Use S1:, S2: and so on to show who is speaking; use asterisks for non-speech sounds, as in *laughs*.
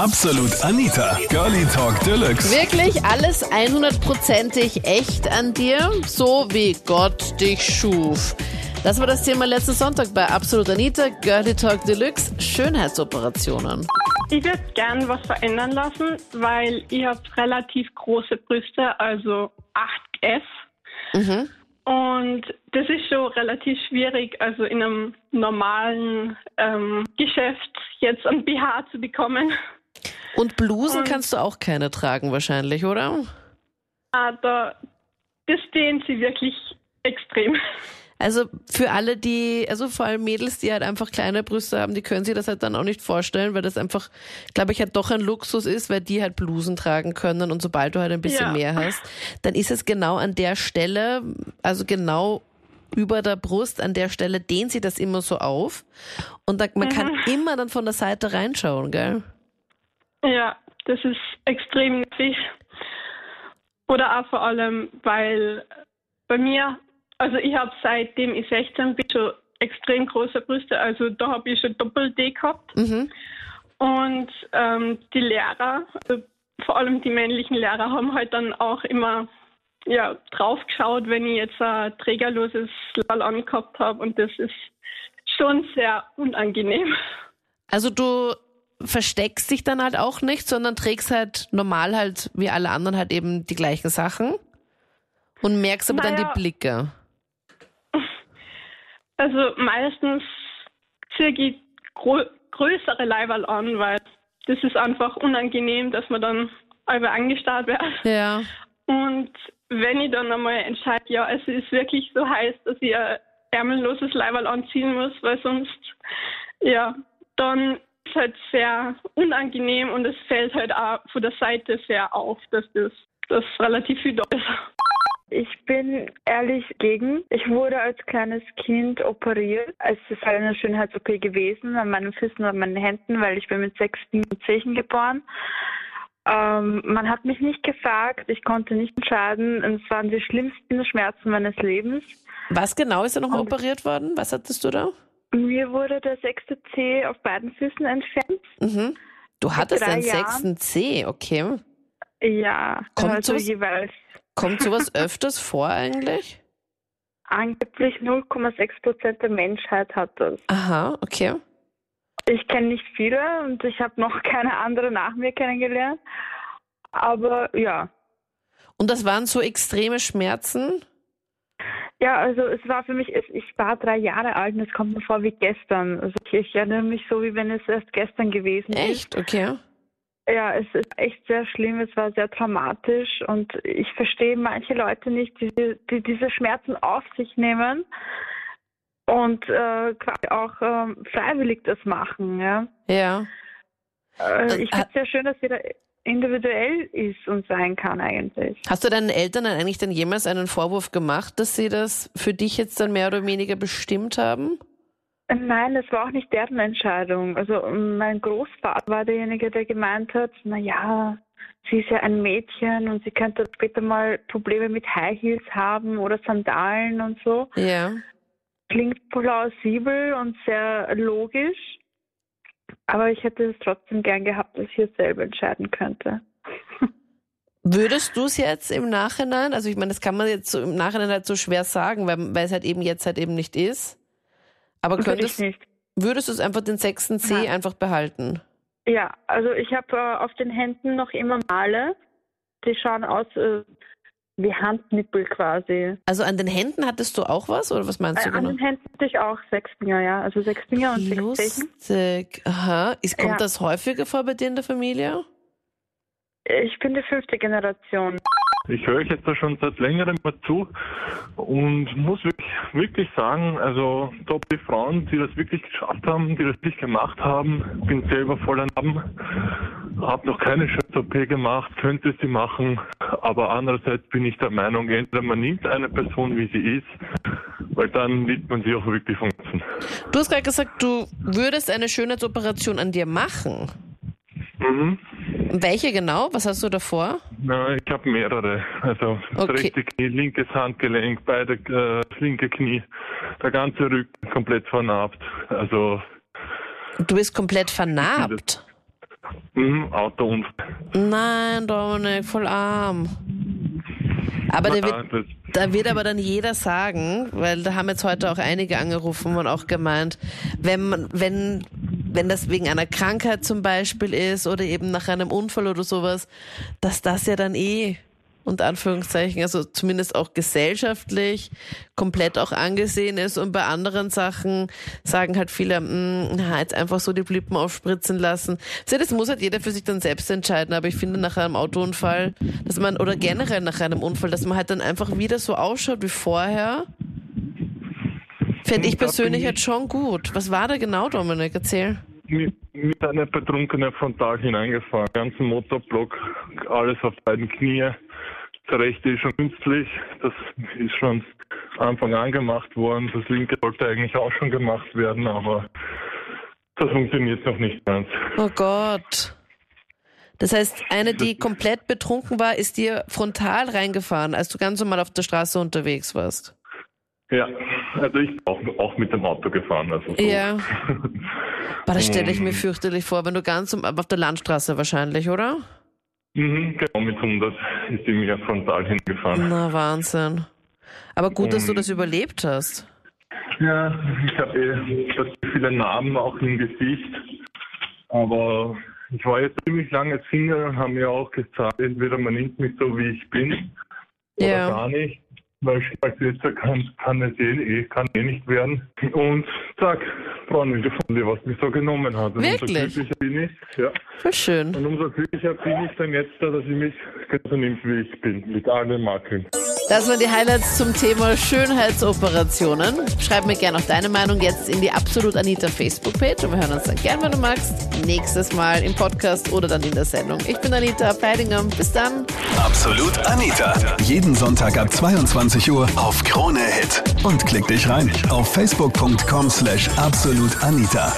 S1: Absolut Anita, Girlie Talk Deluxe.
S2: Wirklich alles 100%ig echt an dir, so wie Gott dich schuf. Das war das Thema letzten Sonntag bei Absolut Anita, Girlie Talk Deluxe, Schönheitsoperationen.
S3: Ich würde gern was verändern lassen, weil ich habe relativ große Brüste, also 8S.
S2: Mhm.
S3: Und das ist schon relativ schwierig, also in einem normalen ähm, Geschäft jetzt ein BH zu bekommen.
S2: Und Blusen kannst du auch keine tragen wahrscheinlich, oder?
S3: Ah, da, das stehen sie wirklich extrem.
S2: Also für alle, die, also vor allem Mädels, die halt einfach kleine Brüste haben, die können sich das halt dann auch nicht vorstellen, weil das einfach, glaube ich, halt doch ein Luxus ist, weil die halt Blusen tragen können und sobald du halt ein bisschen
S3: Ja.
S2: mehr hast, dann ist es genau an der Stelle, also genau über der Brust, an der Stelle dehnt sie das immer so auf und da, man kann immer dann von der Seite reinschauen, gell?
S3: Ja, das ist extrem nervig. Oder auch vor allem, weil bei mir, also ich habe seitdem ich 16 bin schon extrem große Brüste, also da habe ich schon Doppel-D gehabt.
S2: Mhm.
S3: Und ähm, die Lehrer, also vor allem die männlichen Lehrer, haben halt dann auch immer ja, drauf geschaut, wenn ich jetzt ein trägerloses Lal angehabt habe. Und das ist schon sehr unangenehm.
S2: Also du versteckst dich dann halt auch nicht, sondern trägst halt normal halt wie alle anderen halt eben die gleichen Sachen und merkst aber dann
S3: Naja.
S2: die Blicke. *laughs*
S3: Also meistens ziehe ich grö größere Leiberl an, weil das ist einfach unangenehm, dass man dann über angestarrt wird.
S2: Ja.
S3: Und wenn ich dann einmal entscheide, ja, es ist wirklich so heiß, dass ich ein ärmelloses Leiberl anziehen muss, weil sonst, ja, dann ist halt sehr unangenehm und es fällt halt auch von der Seite sehr auf, dass das, das relativ viel da ist.
S4: Ich bin ehrlich gegen. Ich wurde als kleines Kind operiert. Es ist halt eine Schönheits-OP gewesen an meinen Füßen und an meinen Händen, weil ich bin mit sechs Zehen geboren. Ähm, man hat mich nicht gefragt, ich konnte nicht entscheiden. Und Es waren die schlimmsten Schmerzen meines Lebens.
S2: Was genau ist da nochmal
S4: Und-
S2: operiert worden? Was hattest du da?
S4: Mir wurde der sechste Zeh auf beiden Füßen entfernt.
S2: Mhm. Du hattest einen sechsten C, okay.
S4: Ja,
S2: Kommt
S4: also
S2: sowas-
S4: jeweils
S2: Kommt sowas *laughs* öfters vor eigentlich?
S4: angeblich 0,6 Prozent der Menschheit hat das.
S2: Aha, okay.
S4: Ich kenne nicht viele und ich habe noch *laughs* keine andere nach mir kennengelernt. Aber ja.
S2: Und das waren so extreme Schmerzen?
S4: Ja, also es war für mich, ich war drei Jahre alt und es kommt mir vor wie gestern. Also ich, erinnere mich so, wie wenn es erst gestern gewesen ist.
S2: Echt? Okay.
S4: Ja, es ist echt sehr schlimm, es war sehr dramatisch und ich verstehe manche Leute nicht, die, die diese Schmerzen auf sich nehmen und äh, quasi auch ähm, freiwillig das machen. Ja.
S2: Ja.
S4: Äh,
S2: Äh,
S4: ich finde es sehr schön, dass jeder individuell ist und sein kann eigentlich.
S2: Hast du deinen Eltern dann eigentlich dann jemals einen Vorwurf gemacht, dass sie das für dich jetzt dann mehr oder weniger bestimmt haben?
S4: Nein, das war auch nicht deren Entscheidung. Also mein Großvater war derjenige, der gemeint hat, na ja, sie ist ja ein Mädchen und sie könnte später mal Probleme mit High Heels haben oder Sandalen und so.
S2: Ja.
S4: Klingt plausibel und sehr logisch. Aber ich hätte es trotzdem gern gehabt, dass ich es selber entscheiden könnte.
S2: Würdest du es jetzt im Nachhinein, also ich meine, das kann man jetzt so im Nachhinein halt so schwer sagen, weil, weil es halt eben jetzt halt eben nicht ist. Aber könntest,
S4: nicht.
S2: würdest du es einfach den sechsten C
S4: Nein.
S2: einfach behalten?
S4: Ja, also ich habe äh, auf den Händen noch immer Male. Die schauen aus äh, wie Handnippel quasi.
S2: Also an den Händen hattest du auch was oder was meinst
S4: Äh,
S2: du
S4: an
S2: genau?
S4: den Händen hatte ich auch sechs Finger, ja. Also sechs Finger und sechs Zechen.
S2: Lustig. Aha. Ist, kommt
S4: Ja.
S2: das häufiger vor bei dir in der Familie?
S4: Ich bin die fünfte Generation.
S5: Ich höre euch jetzt da schon seit längerem mal zu und muss wirklich, wirklich sagen, also top die Frauen, die das wirklich geschafft haben, die das wirklich gemacht haben. Bin selber voller Narben, habe noch keine Schönheits-OP gemacht, könnte sie machen, aber andererseits bin ich der Meinung, entweder man nimmt eine Person, wie sie ist, weil dann liebt man sie auch wirklich von Herzen.
S2: Du hast gerade gesagt, du würdest eine Schönheitsoperation an dir machen.
S5: Mhm.
S2: Welche genau? Was hast du davor?
S5: Na, ich habe mehrere. Also das
S2: Okay.
S5: rechte Knie, linkes Handgelenk, beide äh, das linke Knie, der ganze Rücken komplett vernarbt. Also
S2: Du bist komplett vernarbt.
S5: Mhm, Autounfall.
S2: Nein, Dominik, voll arm. Aber der wird, da wird aber dann jeder sagen, weil da haben jetzt heute auch einige angerufen und auch gemeint, wenn man, wenn, wenn das wegen einer Krankheit zum Beispiel ist oder eben nach einem Unfall oder sowas, dass das ja dann eh unter Anführungszeichen, also zumindest auch gesellschaftlich komplett auch angesehen ist und bei anderen Sachen sagen halt viele, mh, na, jetzt einfach so die Blippen aufspritzen lassen. Also das muss halt jeder für sich dann selbst entscheiden, aber ich finde nach einem Autounfall, dass man, oder generell nach einem Unfall, dass man halt dann einfach wieder so ausschaut wie vorher, fände ich persönlich
S5: ich-
S2: halt schon gut. Was war da genau, Dominik? Erzähl.
S5: mit, mit einer Betrunkenen frontal hineingefahren. Ganzen Motorblock, alles auf beiden Knie. Das rechte ist schon künstlich. Das ist schon Anfang an gemacht worden. Das linke sollte eigentlich auch schon gemacht werden, aber das funktioniert noch nicht ganz.
S2: Oh Gott. Das heißt, eine, die komplett betrunken war, ist dir frontal reingefahren, als du ganz normal auf der Straße unterwegs warst.
S5: Ja, also ich bin auch, auch mit dem Auto gefahren. Also so.
S2: Ja. *laughs* Aber das stelle ich mir
S5: Ähm.
S2: fürchterlich vor, wenn du ganz um, auf der Landstraße wahrscheinlich, oder?
S5: Mhm, genau, mit 100 ist die mir frontal hingefahren.
S2: Na, Wahnsinn. Aber gut, dass du das überlebt hast.
S5: Ja, ich habe eh viele Narben auch im Gesicht. Aber ich war jetzt ziemlich lange Single und habe mir auch gesagt, entweder man nimmt mich so, wie ich bin, oder
S2: Ja.
S5: gar nicht. Weil Schmalzwitzer kann, kann es eh, eh, kann eh nicht werden. Und zack, Freundin gefunden, was mich so genommen hat. Und
S2: Wirklich?
S5: umso glücklicher bin ich. Ja.
S2: Voll schön.
S5: Und umso glücklicher bin ich dann jetzt, dass sie mich so nimmt, wie ich bin, mit allen Makeln.
S2: Das waren die Highlights zum Thema Schönheitsoperationen. Schreib mir gerne auch deine Meinung jetzt in die Absolut Anita Facebook-Page und wir hören uns dann gern, wenn du magst, nächstes Mal im Podcast oder dann in der Sendung. Ich bin Anita Peidinger. Bis dann.
S1: Absolut Anita. Jeden Sonntag ab 22 Uhr auf Krone Hit. Und klick dich rein auf facebook.com slash absolutanita.